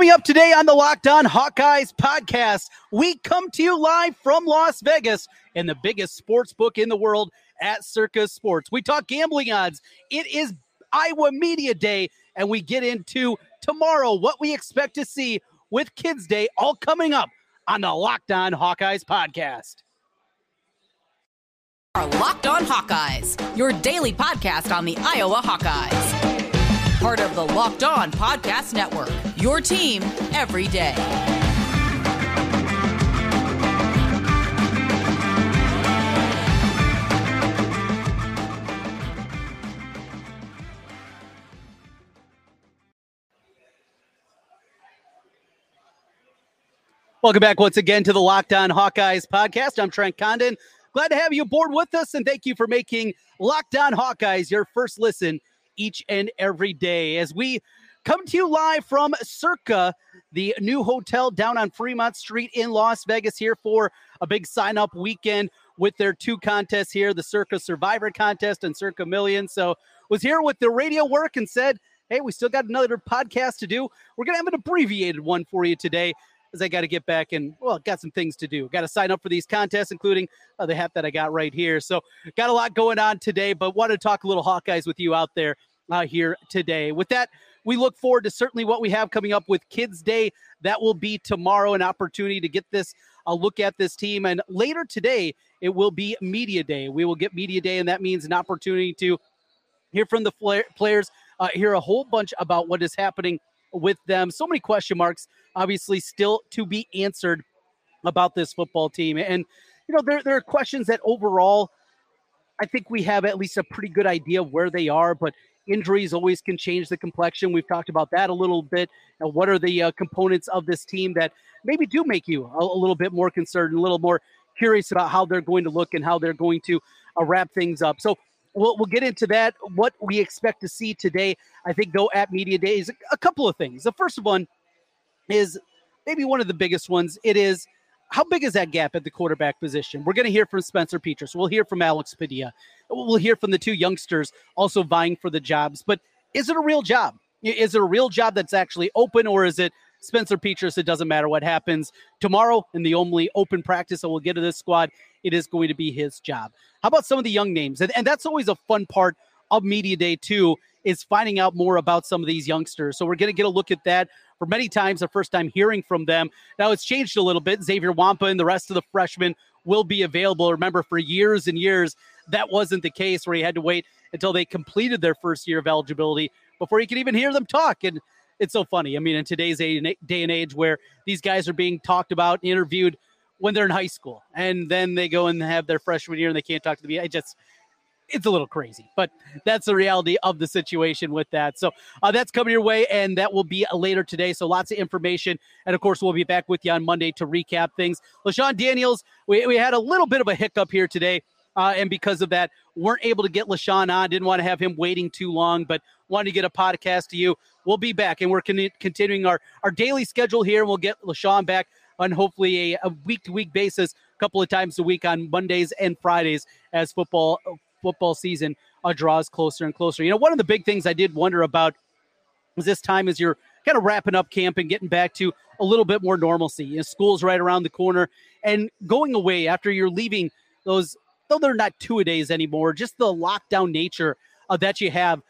Coming up today on the Locked On Hawkeyes podcast, we come to you live from Las Vegas and the biggest sports book in the world at Circa Sports. We talk gambling odds. It is Iowa Media Day, and we get into tomorrow what we expect to see with Kids Day, all coming up on the Locked On Hawkeyes podcast. Our Locked On Hawkeyes, your daily podcast on the Iowa Hawkeyes part of the Locked On Podcast Network. Your team every day. Welcome back once again to the Locked On Hawkeyes podcast. I'm Trent Condon. Glad to have you aboard with us, and thank you for making Locked On Hawkeyes your first listen each and every day as we come to you live from Circa, the new hotel down on Fremont Street in Las Vegas, here for a big sign up weekend with their two contests here the Circa Survivor Contest and Circa Million. So, was here with the radio work and said, Hey, we still got another podcast to do. We're going to have an abbreviated one for you today as I got to get back and, well, got some things to do. Got to sign up for these contests, including uh, the hat that I got right here. So, got a lot going on today, but want to talk a little Hawkeyes with you out there uh, here today. With that, we look forward to certainly what we have coming up with Kids Day. That will be tomorrow, an opportunity to get this a look at this team. And later today, it will be Media Day. We will get Media Day, and that means an opportunity to hear from the players, uh, hear a whole bunch about what is happening with them. So many question marks, obviously, still to be answered about this football team. And, you know, there, there are questions that overall, I think we have at least a pretty good idea of where they are, but Injuries always can change the complexion. We've talked about that a little bit. And what are the uh, components of this team that maybe do make you a, a, little bit more concerned, a little more curious about how they're going to look and how they're going to uh, wrap things up. So we'll, we'll get into that. What we expect to see today, I think, though, at Media Day is a couple of things. The first one is maybe one of the biggest ones. It is – how big is that gap at the quarterback position? We're going to hear from Spencer Petras. We'll hear from Alex Padilla. We'll hear from the two youngsters also vying for the jobs. But is it a real job? Is it a real job that's actually open, or is it Spencer Petras? It doesn't matter what happens tomorrow in the only open practice that we'll get to this squad. It is going to be his job. How about some of the young names? And, and that's always a fun part of media day too is finding out more about some of these youngsters. So we're going to get a look at that for many times, the first time hearing from them. Now it's changed a little bit. Xavier Nwankpa and the rest of the freshmen will be available. Remember, for years and years, that wasn't the case where you had to wait until they completed their first year of eligibility before you could even hear them talk. And it's so funny. I mean, in today's day and age where these guys are being talked about, interviewed when they're in high school, and then they go and have their freshman year and they can't talk to the media. I just it's a little crazy, but that's the reality of the situation with that. So uh, that's coming your way, and that will be later today. So lots of information, and of course we'll be back with you on Monday to recap things. LeShun Daniels, we, we had a little bit of a hiccup here today. Uh, and because of that, weren't able to get LeShun on. Didn't want to have him waiting too long, but wanted to get a podcast to you. We'll be back, and we're con- continuing our, our daily schedule here. We'll get LeShun back on hopefully a week to week basis, a couple of times a week on Mondays and Fridays as football football season uh, draws closer and closer. You know, one of the big things I did wonder about was this time as you're kind of wrapping up camp and getting back to a little bit more normalcy. You know, school's right around the corner and going away after you're leaving those, though they're not two a days anymore, just the lockdown nature uh, that you have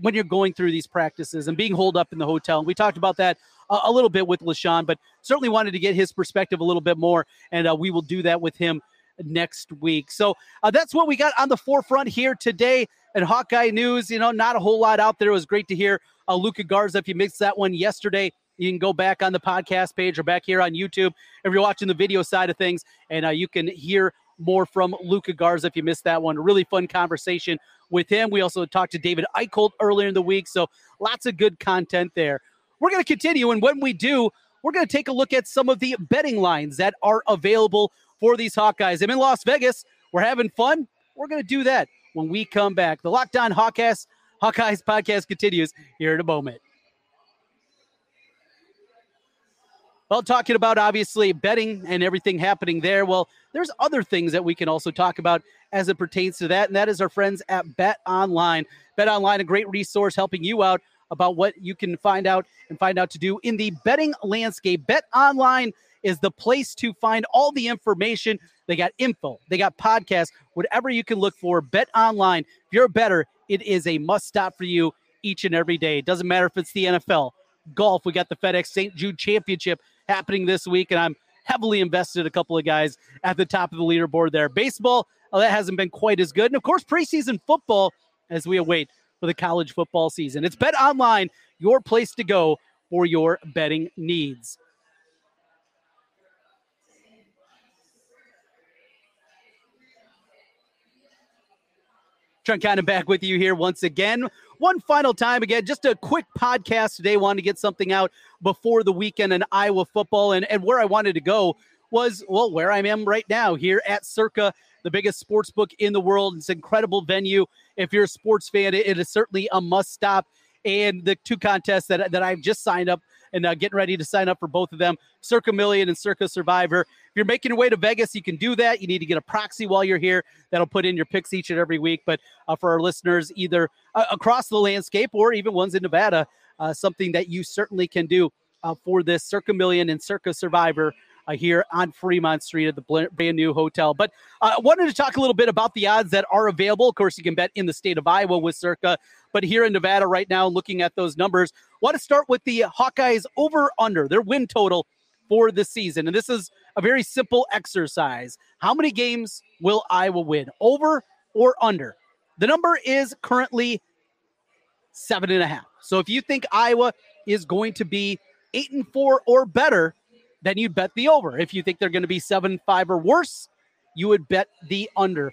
when you're going through these practices and being holed up in the hotel. And we talked about that a, little bit with LeShun, but certainly wanted to get his perspective a little bit more. And uh, we will do that with him next week. So uh, that's what we got on the forefront here today. And Hawkeye News, you know, not a whole lot out there. It was great to hear uh, Luka Garza. If you missed that one yesterday, you can go back on the podcast page or back here on YouTube if you're watching the video side of things, and uh, you can hear more from Luka Garza if you missed that one. Really fun conversation with him. We also talked to David Eicholt earlier in the week, so lots of good content there. We're going to continue, and when we do, we're going to take a look at some of the betting lines that are available for these Hawkeyes. I'm in Las Vegas. We're having fun. We're going to do that when we come back. The Locked On Hawkeyes, Hawkeyes podcast continues here in a moment. Well, talking about obviously betting and everything happening there. Well, there's other things that we can also talk about as it pertains to that, and that is our friends at Bet Online. Bet Online, a great resource helping you out about what you can find out and find out to do in the betting landscape. Bet Online is the place to find all the information. They got info, they got podcasts, whatever you can look for. Bet Online. If you're a bettor, it is a must stop for you each and every day. It doesn't matter if it's the NFL, golf. We got the FedEx St. Jude Championship happening this week, and I'm heavily invested a couple of guys at the top of the leaderboard there. Baseball, that hasn't been quite as good. And of course, preseason football as we await for the college football season. It's Bet Online, your place to go for your betting needs. Trent Condon back with you here once again. One final time again, just a quick podcast today. Wanted to get something out before the weekend in Iowa football. And, and where I wanted to go was, well, where I am right now here at Circa, the biggest sports book in the world. It's an incredible venue. If you're a sports fan, it, it is certainly a must stop. And the two contests that, that I've just signed up and uh, getting ready to sign up for both of them Circa Million and Circa Survivor. If you're making your way to Vegas, you can do that. You need to get a proxy while you're here that'll put in your picks each and every week. But uh, for our listeners, either uh, across the landscape or even ones in Nevada, uh, something that you certainly can do uh, for this Circa Million and Circa Survivor uh, here on Fremont Street at the brand new hotel. But I uh, wanted to talk a little bit about the odds that are available. Of course, you can bet in the state of Iowa with Circa, but here in Nevada right now, looking at those numbers, want to start with the Hawkeyes over under their win total for the season. And this is a very simple exercise. How many games will Iowa win, over or under? The number is currently seven and a half. So if you think Iowa is going to be eight and four or better, then you'd bet the over. If you think they're going to be seven, five, or worse, you would bet the under.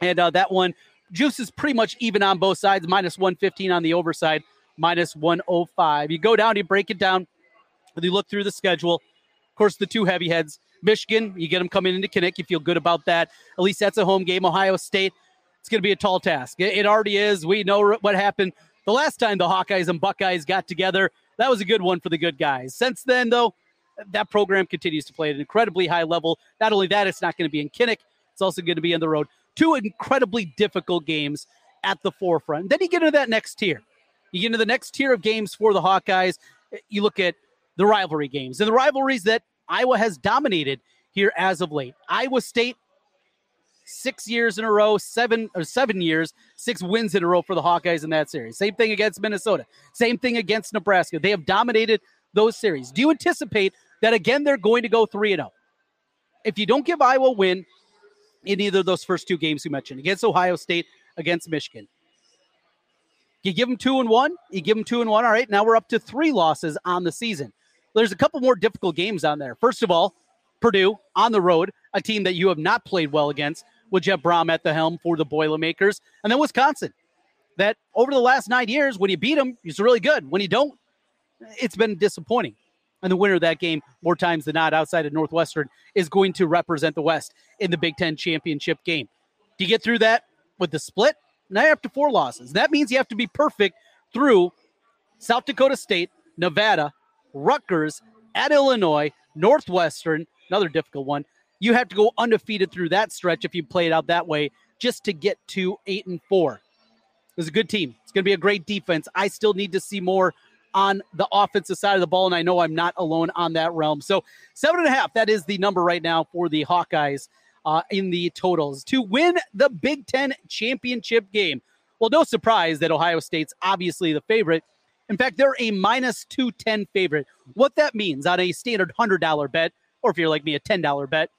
And uh, that one, juice is pretty much even on both sides, minus 115 on the over side, minus 105. You go down, you break it down, and you look through the schedule. Of course, the two heavy heads, Michigan, you get them coming into Kinnick. You feel good about that. At least that's a home game. Ohio State, it's going to be a tall task. It already is. We know what happened the last time the Hawkeyes and Buckeyes got together. That was a good one for the good guys. Since then, though, that program continues to play at an incredibly high level. Not only that, it's not going to be in Kinnick, it's also going to be on the road. Two incredibly difficult games at the forefront. Then you get into that next tier. You get into the next tier of games for the Hawkeyes. You look at the rivalry games and the rivalries that Iowa has dominated here as of late. Iowa State, six years in a row, seven or seven years, six wins in a row for the Hawkeyes in that series. Same thing against Minnesota. Same thing against Nebraska. They have dominated those series. Do you anticipate that again they're going to go 3 and 0? If you don't give Iowa a win in either of those first two games you mentioned, against Ohio State, against Michigan, you give them two and one, you give them two and one. All right, now we're up to three losses on the season. There's a couple more difficult games on there. First of all, Purdue on the road, a team that you have not played well against with Jeff Brohm at the helm for the Boilermakers. And then Wisconsin, that over the last nine years, when you beat them, it's really good. When you don't, it's been disappointing. And the winner of that game, more times than not, outside of Northwestern, is going to represent the West in the Big Ten championship game. Do you get through that with the split? Now you're up to four losses. That means you have to be perfect through South Dakota State, Nevada, Rutgers, at Illinois, Northwestern, another difficult one. You have to go undefeated through that stretch if you play it out that way just to get to eight and four. It's a good team. It's going to be a great defense. I still need to see more on the offensive side of the ball, and I know I'm not alone on that realm. So seven and a half, that is the number right now for the Hawkeyes uh, in the totals to win the Big Ten championship game. Well, no surprise that Ohio State's obviously the favorite. In fact, they're a minus 210 favorite. What that means on a standard $100 bet, or if you're like me, a $10 bet,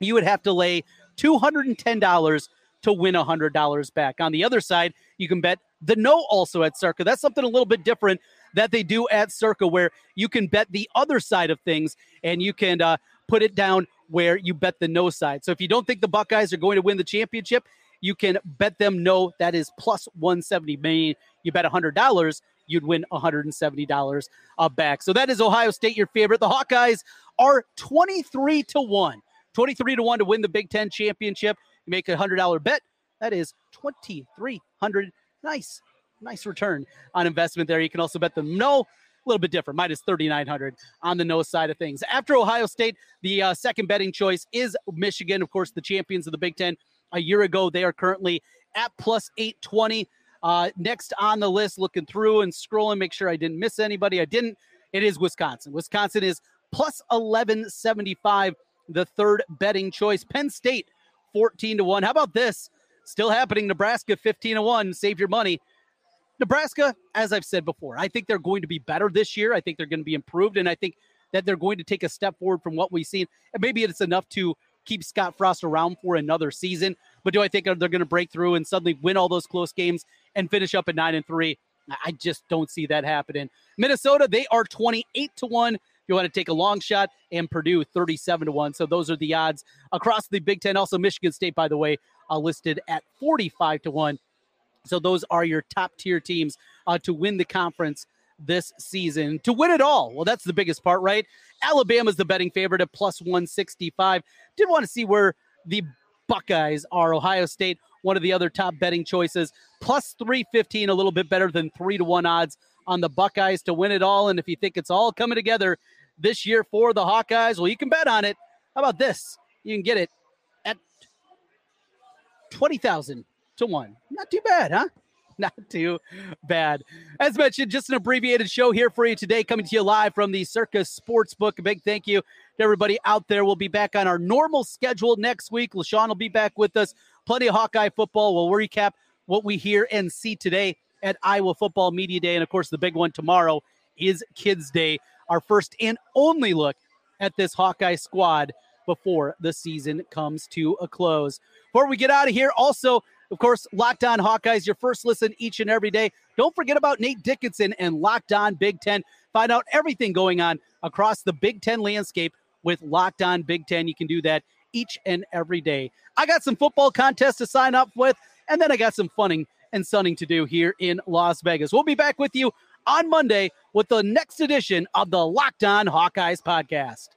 you would have to lay $210 to win $100 back. On the other side, you can bet the no also at Circa. That's something a little bit different that they do at Circa, where you can bet the other side of things and you can uh, put it down where you bet the no side. So if you don't think the Buckeyes are going to win the championship, you can bet them no. That is plus 170. Maybe you bet $100, you'd win $170 uh, back. So that is Ohio State, your favorite. The Hawkeyes are 23 to 1. 23 to 1 to win the Big Ten championship. You make a $100 bet. That is 2300 Nice nice return on investment there. You can also bet them no, a little bit different, minus 3,900 on the no side of things. After Ohio State, the uh, second betting choice is Michigan, of course, the champions of the Big Ten. A year ago, they are currently at plus 820. Uh, next on the list, looking through and scrolling, make sure I didn't miss anybody. I didn't. It is Wisconsin. Wisconsin is plus 1175, the third betting choice. Penn State, 14 to 1. How about this? Still happening. Nebraska, 15 to 1. Save your money. Nebraska, as I've said before, I think they're going to be better this year. I think they're going to be improved, and I think that they're going to take a step forward from what we've seen. And maybe it's enough to keep Scott Frost around for another season. But do I think they're going to break through and suddenly win all those close games and finish up at nine and three? I just don't see that happening. Minnesota, they are 28 to 1. If you want to take a long shot, and Purdue 37 to 1. So those are the odds across the Big Ten. Also, Michigan State, by the way, uh, listed at 45 to 1. So those are your top tier teams uh, to win the conference this season. To win it all, well, that's the biggest part, right? Alabama's the betting favorite at plus 165. Did want to see where the Buckeyes are. Ohio State, one of the other top betting choices, plus 315, a little bit better than three to one odds on the Buckeyes to win it all. And if you think it's all coming together this year for the Hawkeyes, well, you can bet on it. How about this? You can get it at 20,000 to one. Not too bad, huh? Not too bad. As mentioned, just an abbreviated show here for you today, coming to you live from the Circa Sportsbook. A big thank you to everybody out there. We'll be back on our normal schedule next week. LeShun will be back with us. Plenty of Hawkeye football. We'll recap what we hear and see today at Iowa Football Media Day. And of course, the big one tomorrow is Kids Day, our first and only look at this Hawkeye squad before the season comes to a close. Before we get out of here, also, of course, Locked On Hawkeyes, your first listen each and every day. Don't forget about Nate Dickinson and Locked On Big Ten. Find out everything going on across the Big Ten landscape with Locked On Big Ten. You can do that each and every day. I got some football contests to sign up with, and then I got some funning and sunning to do here in Las Vegas. We'll be back with you on Monday with the next edition of the Locked On Hawkeyes podcast.